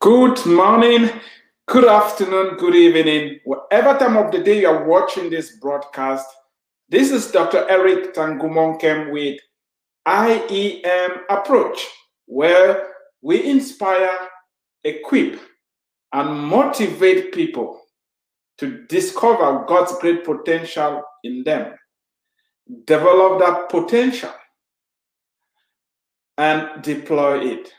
Good morning, good afternoon, good evening, whatever time of the day you are watching this broadcast. This is Dr. Eric Tangumonkem with IEM Approach, where we inspire, equip, and motivate people to discover God's great potential in them, develop that potential, and deploy it.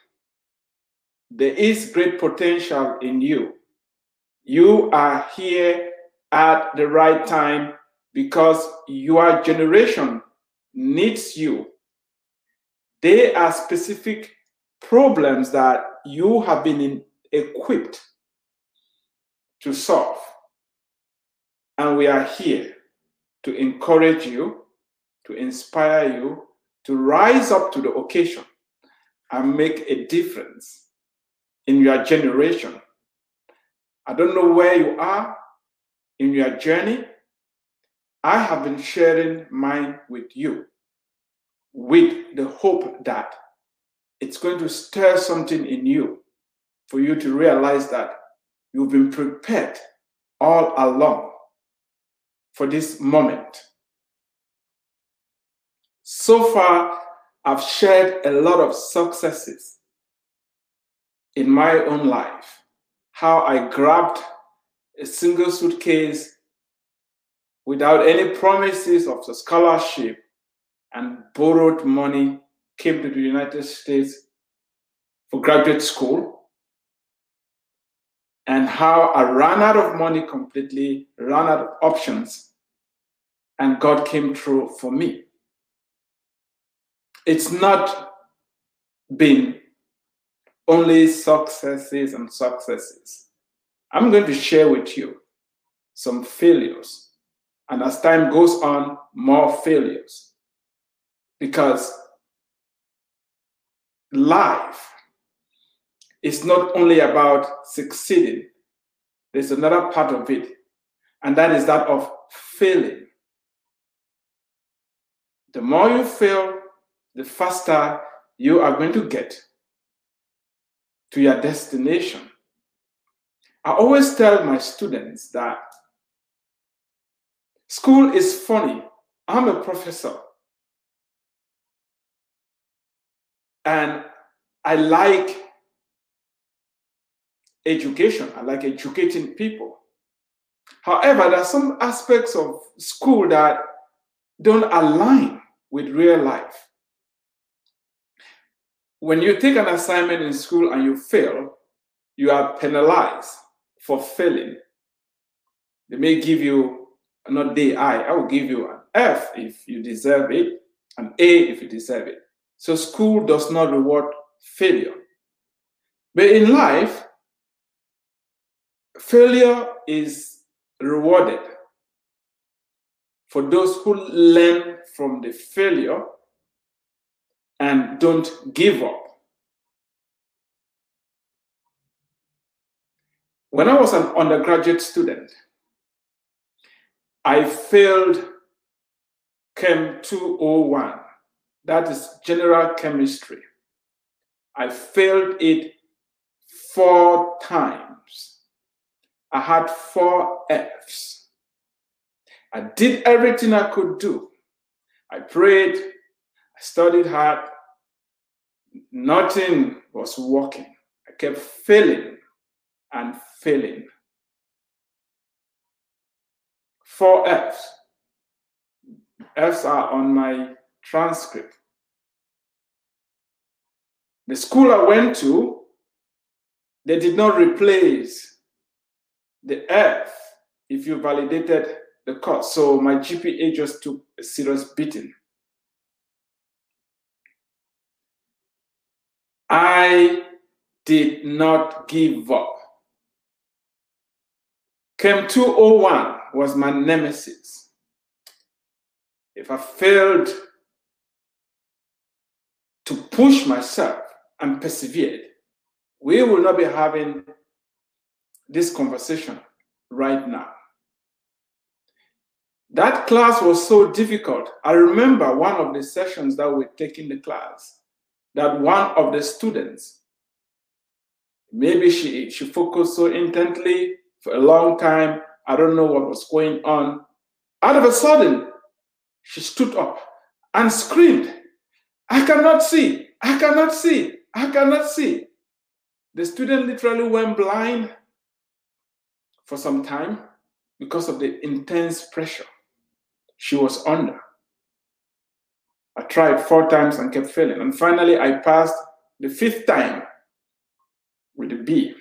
There is great potential in you. You are here at the right time because your generation needs you. There are specific problems that you have been in, equipped to solve. And we are here to encourage you, to inspire you, to rise up to the occasion and make a difference in your generation. I don't know where you are in your journey. I have been sharing mine with you with the hope that it's going to stir something in you for you to realize that you've been prepared all along for this moment. So far, I've shared a lot of successes in my own life. How I grabbed a single suitcase without any promises of a scholarship and borrowed money, came to the United States for graduate school, and how I ran out of money completely, ran out of options, and God came through for me. It's not been only successes and successes. I'm going to share with you some failures. And as time goes on, more failures. Because life is not only about succeeding, there's another part of it, and that is that of failing. The more you fail, the faster you are going to get to your destination. I always tell my students that school is funny. I'm a professor. And I like education. I like educating people. However, there are some aspects of school that don't align with real life when you take an assignment in school and you fail, you are penalized for failing. They may give you not D I, I will give you an F if you deserve it, an A if you deserve it. So school does not reward failure. But in life, failure is rewarded for those who learn from the failure and don't give up. When I was an undergraduate student, I failed Chem 201, that is general chemistry. I failed it four times. I had four F's. I did everything I could do. I prayed, I studied hard. Nothing was working. I kept failing and failing. Four F's. F's are on my transcript. The school I went to, they did not replace the F if you validated the course. So my GPA just took a serious beating. I did not give up. Chem 201 was my nemesis. If I failed to push myself and persevered, we will not be having this conversation right now. That class was so difficult. I remember one of the sessions that we were taking the class that one of the students Maybe she, she focused so intently for a long time. I don't know what was going on. Out of a sudden, she stood up and screamed, I cannot see, I cannot see, I cannot see. The student literally went blind for some time because of the intense pressure she was under. I tried four times and kept failing. And finally, I passed the fifth time with a B.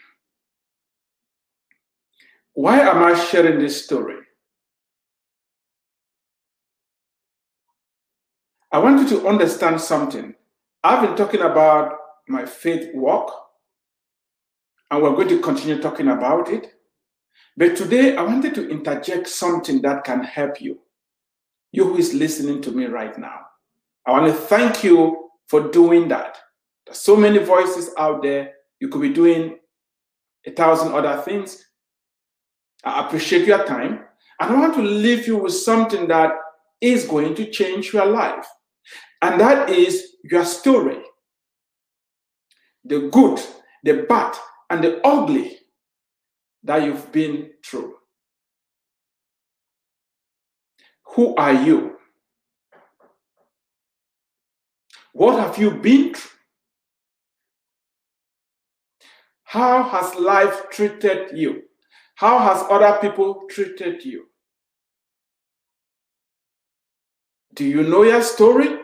Why am I sharing this story? I want you to understand something. I've been talking about my faith walk, and we're going to continue talking about it. But today, I wanted to interject something that can help you, you who is listening to me right now. I want to thank you for doing that. There's so many voices out there. You could be doing a thousand other things. I appreciate your time. And I want to leave you with something that is going to change your life. And that is your story. The good, the bad, and the ugly that you've been through. Who are you? What have you been through? How has life treated you? How has other people treated you? Do you know your story?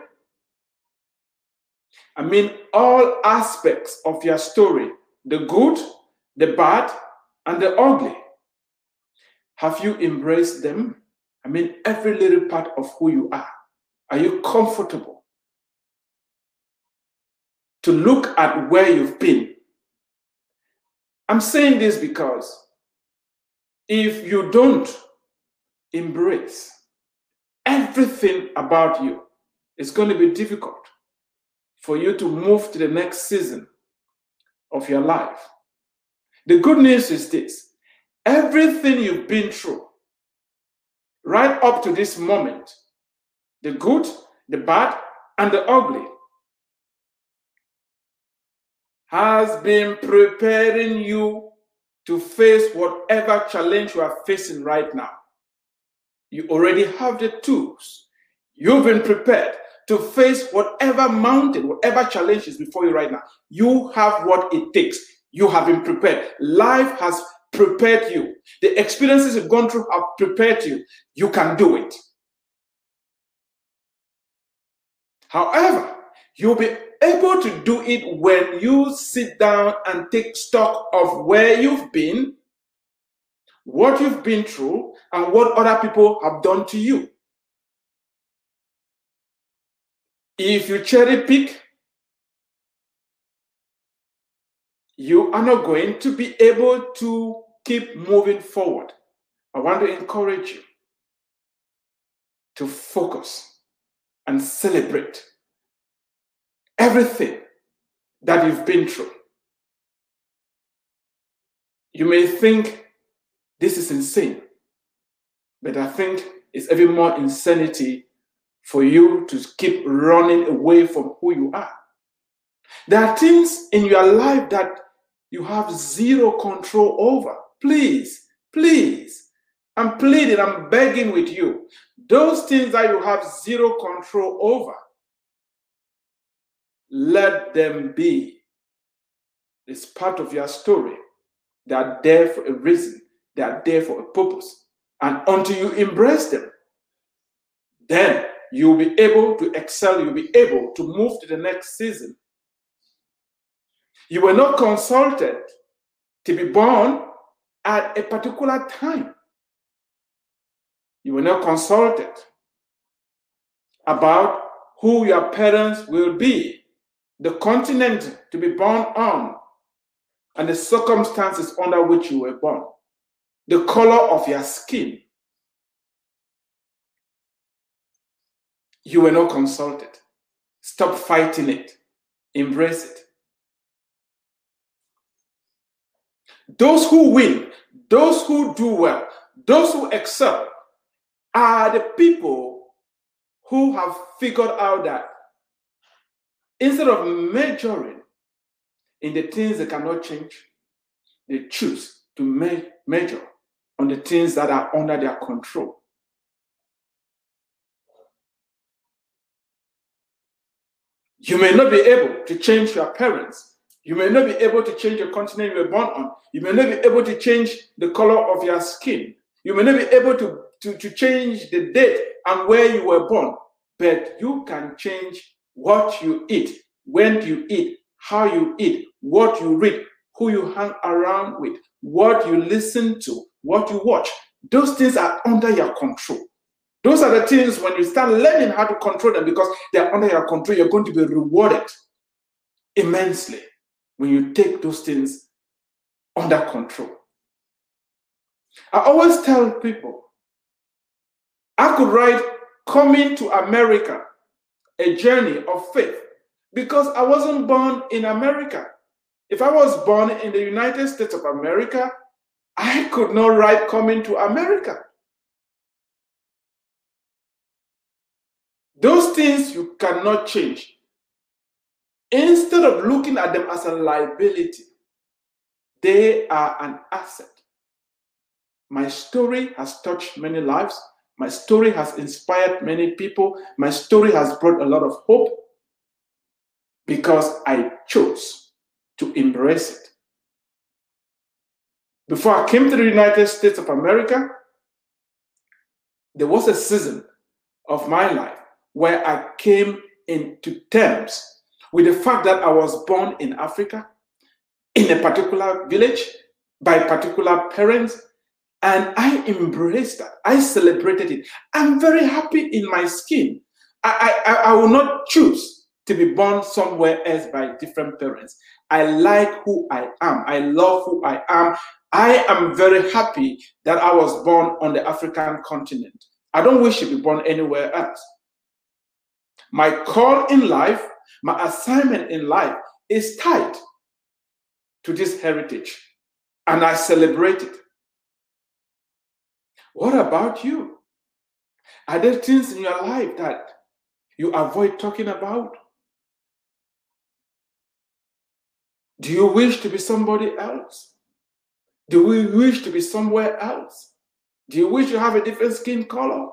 I mean, all aspects of your story the good, the bad, and the ugly. Have you embraced them? I mean, every little part of who you are. Are you comfortable to look at where you've been I'm saying this because if you don't embrace everything about you, it's going to be difficult for you to move to the next season of your life. The good news is this everything you've been through, right up to this moment, the good, the bad, and the ugly, has been preparing you to face whatever challenge you are facing right now. You already have the tools. You've been prepared to face whatever mountain, whatever challenge is before you right now. You have what it takes. You have been prepared. Life has prepared you. The experiences you've gone through have prepared you. You can do it. However, you'll be able to do it when you sit down and take stock of where you've been, what you've been through, and what other people have done to you. If you cherry pick, you are not going to be able to keep moving forward. I want to encourage you to focus and celebrate everything that you've been through. You may think this is insane, but I think it's even more insanity for you to keep running away from who you are. There are things in your life that you have zero control over. Please, please, I'm pleading, I'm begging with you. Those things that you have zero control over, let them be. It's part of your story. They are there for a reason, they are there for a purpose. And until you embrace them, then you'll be able to excel, you'll be able to move to the next season. You were not consulted to be born at a particular time. You were not consulted about who your parents will be the continent to be born on, and the circumstances under which you were born, the color of your skin. You were not consulted. Stop fighting it, embrace it. Those who win, those who do well, those who excel are the people who have figured out that Instead of majoring in the things that cannot change, they choose to make measure on the things that are under their control. You may not be able to change your parents. You may not be able to change the continent you were born on. You may not be able to change the color of your skin. You may not be able to, to, to change the date and where you were born. But you can change what you eat, when you eat, how you eat, what you read, who you hang around with, what you listen to, what you watch. Those things are under your control. Those are the things when you start learning how to control them because they're under your control, you're going to be rewarded immensely when you take those things under control. I always tell people I could write Coming to America, a journey of faith, because I wasn't born in America. If I was born in the United States of America, I could not write Coming to America. Those things you cannot change. Instead of looking at them as a liability, they are an asset. My story has touched many lives. My story has inspired many people. My story has brought a lot of hope because I chose to embrace it. Before I came to the United States of America, there was a season of my life where I came into terms with the fact that I was born in Africa, in a particular village, by particular parents, and I embraced that. I celebrated it. I'm very happy in my skin. I, I, I will not choose to be born somewhere else by different parents. I like who I am. I love who I am. I am very happy that I was born on the African continent. I don't wish to be born anywhere else. My call in life, my assignment in life is tied to this heritage, and I celebrate it. What about you? Are there things in your life that you avoid talking about? Do you wish to be somebody else? Do we wish to be somewhere else? Do you wish to have a different skin color?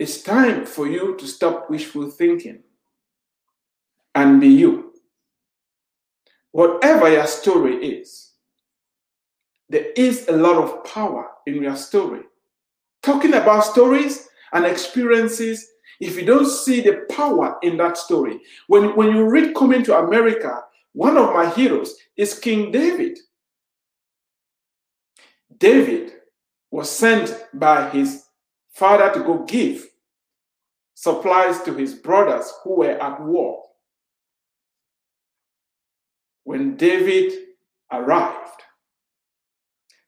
It's time for you to stop wishful thinking and be you. Whatever your story is, there is a lot of power in your story. Talking about stories and experiences, if you don't see the power in that story, when, when you read Coming to America, one of my heroes is King David. David was sent by his father to go give supplies to his brothers who were at war. When David arrived,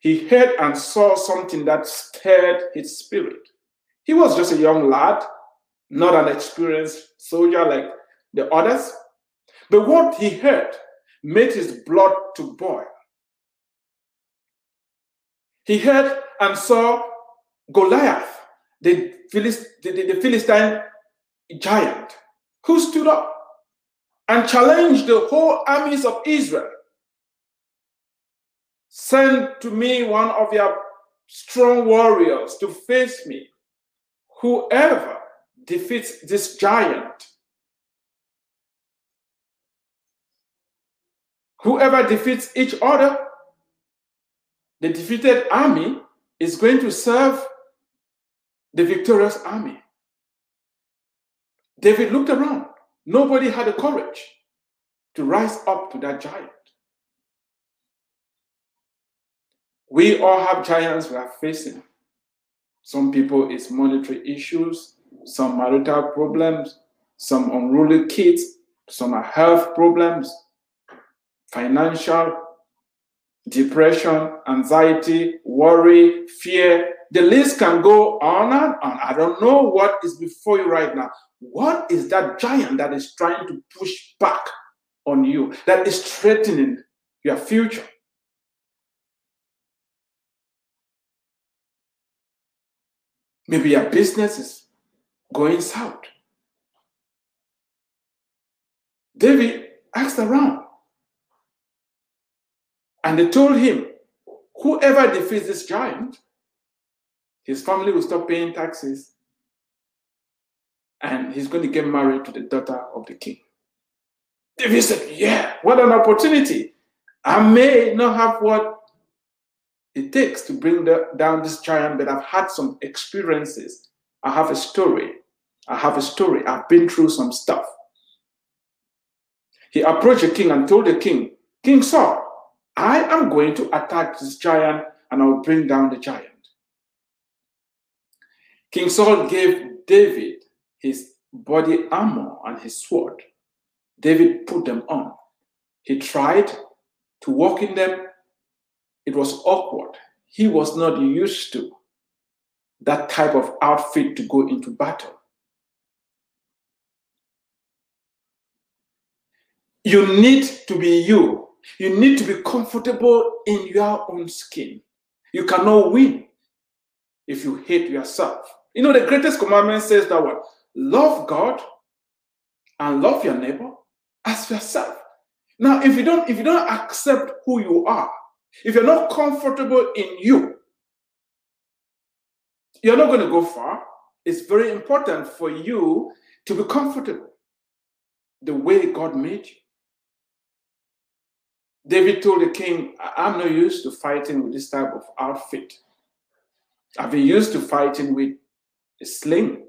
he heard and saw something that stirred his spirit. He was just a young lad, not an experienced soldier like the others. But what he heard made his blood to boil. He heard and saw Goliath, the, Philist, the, the, the Philistine giant, who stood up and challenged the whole armies of Israel. Send to me one of your strong warriors to face me. Whoever defeats this giant, whoever defeats each other, the defeated army is going to serve the victorious army. David looked around. Nobody had the courage to rise up to that giant. We all have giants we are facing. Some people, it's monetary issues, some marital problems, some unruly kids, some are health problems, financial, depression, anxiety, worry, fear, the list can go on and on. I don't know what is before you right now. What is that giant that is trying to push back on you, that is threatening your future? Maybe your business is going south. David asked around. And they told him, whoever defeats this giant, his family will stop paying taxes and he's going to get married to the daughter of the king. David said, Yeah, what an opportunity. I may not have what it takes to bring the, down this giant, but I've had some experiences. I have a story. I have a story. I've been through some stuff. He approached the king and told the king, King Saul, I am going to attack this giant and I'll bring down the giant. King Saul gave David his body armor and his sword. David put them on. He tried to walk in them. It was awkward. He was not used to that type of outfit to go into battle. You need to be you. You need to be comfortable in your own skin. You cannot win if you hate yourself. You know, the greatest commandment says that what? Love God and love your neighbor as yourself. Now, if you don't, if you don't accept who you are, if you're not comfortable in you, you're not going to go far. It's very important for you to be comfortable the way God made you. David told the king, I'm not used to fighting with this type of outfit. I've been used to fighting with a sling.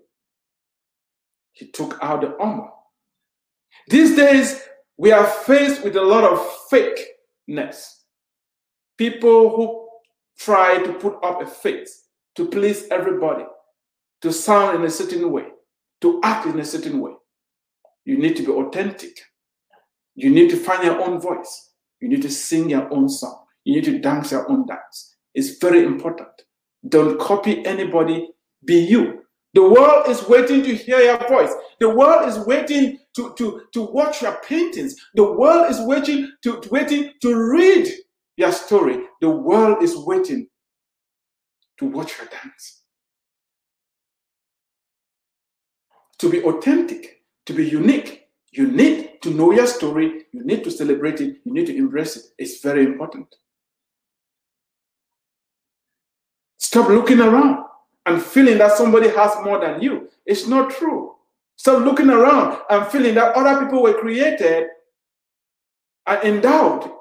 He took out the armor. These days, we are faced with a lot of fakeness. People who try to put up a face to please everybody, to sound in a certain way, to act in a certain way. You need to be authentic. You need to find your own voice. You need to sing your own song. You need to dance your own dance. It's very important. Don't copy anybody, be you. The world is waiting to hear your voice. The world is waiting to, to, to watch your paintings. The world is waiting to, waiting to read your story. The world is waiting to watch your dance. To be authentic, to be unique, you need to know your story. You need to celebrate it. You need to embrace it. It's very important. Stop looking around and feeling that somebody has more than you. It's not true. Stop looking around and feeling that other people were created and endowed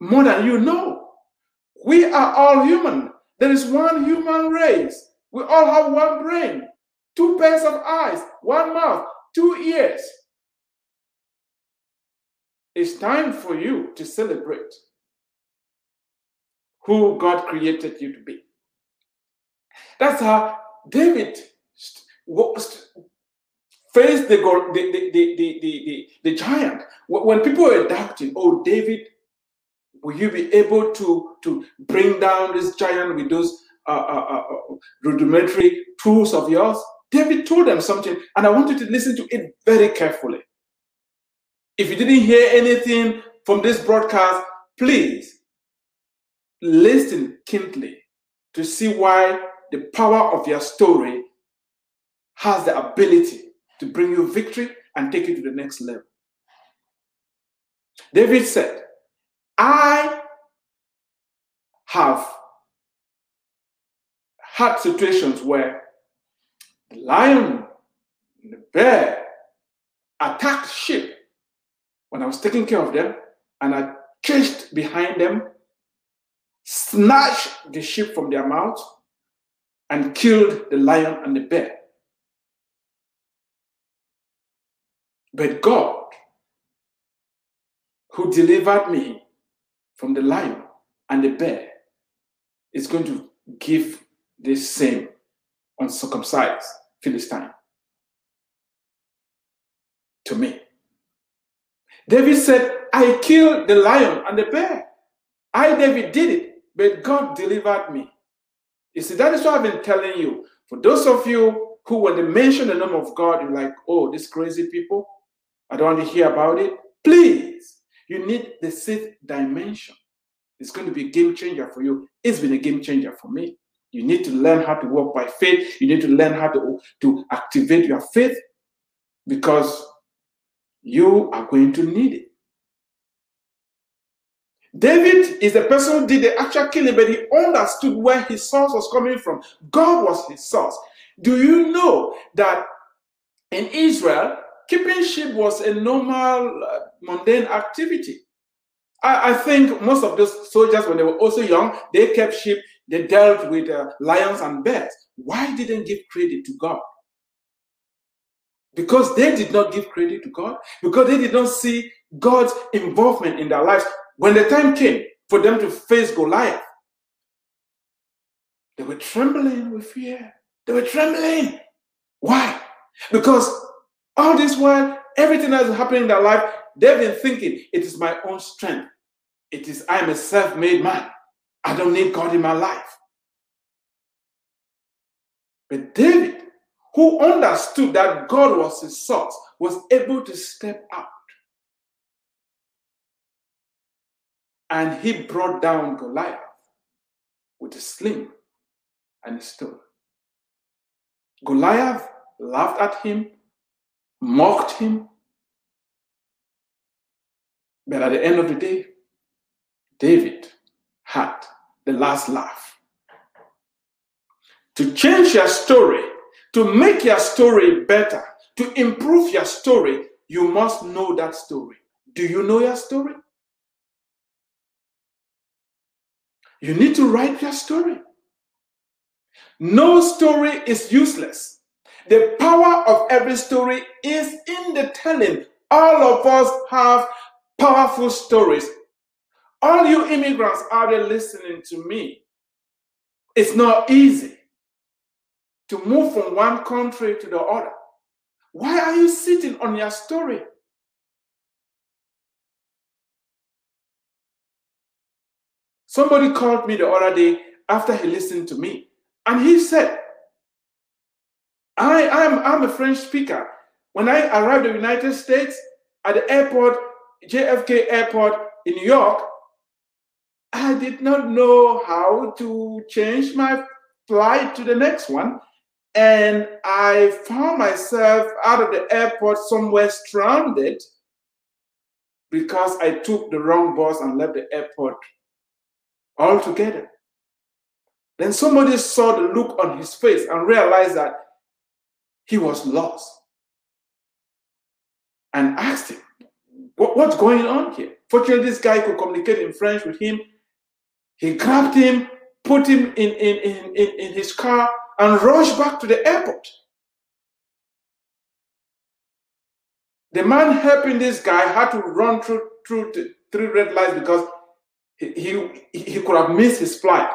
more than you know. We are all human. There is one human race. We all have one brain, two pairs of eyes, one mouth, two ears. It's time for you to celebrate who God created you to be. That's how David faced the, the, the, the, the, the, giant. When people were doubting, oh, David, will you be able to, to bring down this giant with those uh, uh, uh, uh, rudimentary tools of yours? David told them something, and I want you to listen to it very carefully. If you didn't hear anything from this broadcast, please listen keenly to see why the power of your story has the ability to bring you victory and take you to the next level. David said, I have had situations where the lion and the bear attacked sheep when I was taking care of them, and I chased behind them, snatched the sheep from their mouth, and killed the lion and the bear. But God, who delivered me from the lion and the bear, is going to give this same uncircumcised Philistine to me. David said, I killed the lion and the bear. I, David, did it, but God delivered me. You see, that is what I've been telling you. For those of you who, when they mention the name of God, you're like, oh, these crazy people, I don't want to hear about it. Please, you need the sixth dimension. It's going to be a game changer for you. It's been a game changer for me. You need to learn how to walk by faith. You need to learn how to, to activate your faith because you are going to need it. David is the person who did the actual killing, but he understood where his source was coming from. God was his source. Do you know that in Israel, keeping sheep was a normal, uh, mundane activity? I, I, think most of those soldiers, when they were also young, they kept sheep, they dealt with uh, lions and bears. Why didn't give credit to God? Because they did not give credit to God, because they did not see God's involvement in their lives. When the time came for them to face Goliath, they were trembling with fear. They were trembling. Why? Because all this while, everything that's happening in their life, they've been thinking, it is my own strength. It is, I am a self made man. I don't need God in my life. But David who understood that God was his source, was able to step out. And he brought down Goliath with a sling and a stone. Goliath laughed at him, mocked him. But at the end of the day, David had the last laugh. To change your story to make your story better, to improve your story, you must know that story. Do you know your story? You need to write your story. No story is useless. The power of every story is in the telling. All of us have powerful stories. All you immigrants out there listening to me, it's not easy to move from one country to the other. Why are you sitting on your story? Somebody called me the other day after he listened to me, and he said, I, am I'm, I'm a French speaker. When I arrived in the United States at the airport, JFK airport in New York, I did not know how to change my flight to the next one. And I found myself out of the airport somewhere stranded because I took the wrong bus and left the airport altogether. Then somebody saw the look on his face and realized that he was lost and asked him, What's going on here? Fortunately, this guy could communicate in French with him. He grabbed him, put him in, in, in, in, in his car, and rushed back to the airport. The man helping this guy had to run through through the three red lights because he, he, he could have missed his flight.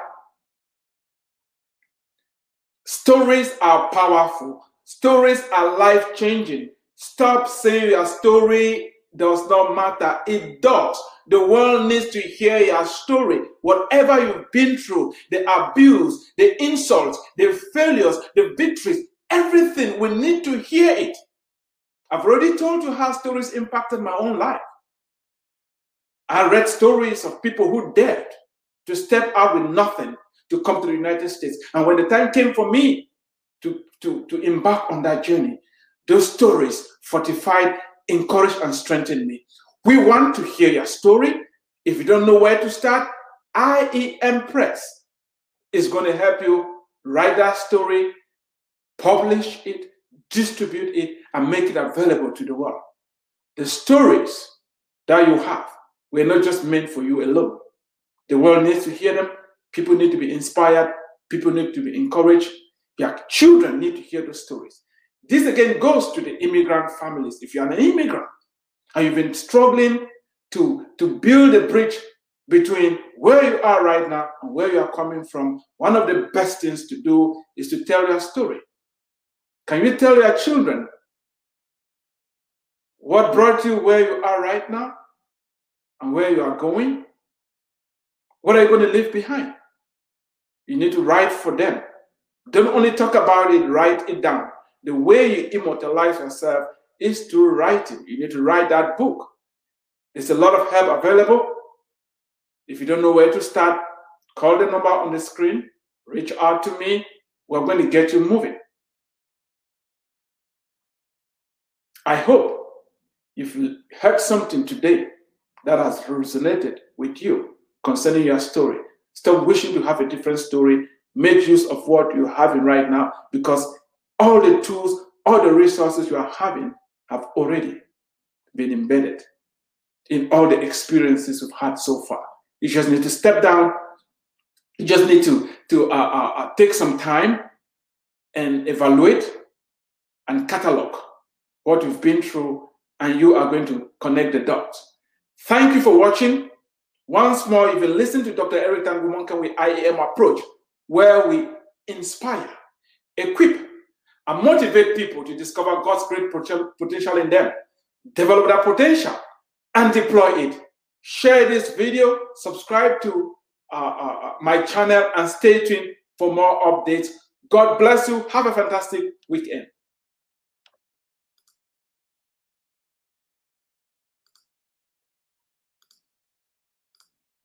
Stories are powerful. Stories are life changing. Stop saying your story does not matter. It does. The world needs to hear your story. Whatever you've been through, the abuse, the insults, the failures, the victories, everything, we need to hear it. I've already told you how stories impacted my own life. I read stories of people who dared to step out with nothing to come to the United States. And when the time came for me to, to, to embark on that journey, those stories fortified, encouraged, and strengthened me. We want to hear your story. If you don't know where to start, IEM Press is going to help you write that story, publish it, distribute it, and make it available to the world. The stories that you have were not just meant for you alone. The world needs to hear them. People need to be inspired. People need to be encouraged. Your children need to hear those stories. This again goes to the immigrant families. If you're an immigrant, and you've been struggling to, to build a bridge between where you are right now and where you are coming from, one of the best things to do is to tell your story. Can you tell your children what brought you where you are right now and where you are going? What are you going to leave behind? You need to write for them. Don't only talk about it, write it down. The way you immortalize yourself is to writing. You need to write that book. There's a lot of help available. If you don't know where to start, call the number on the screen, reach out to me. We're going to get you moving. I hope you've heard something today that has resonated with you concerning your story. Stop wishing to have a different story. Make use of what you're having right now because all the tools, all the resources you are having have already been embedded in all the experiences you've had so far. You just need to step down. You just need to, to uh, uh, uh, take some time and evaluate and catalog what you've been through, and you are going to connect the dots. Thank you for watching. Once more, if you listen to Dr. Eric Tangumonkem with IEM approach, where we inspire, equip, and motivate people to discover God's great potential in them, develop that potential, and deploy it. Share this video, subscribe to uh, uh, uh my channel, and stay tuned for more updates. God bless you. Have a fantastic weekend.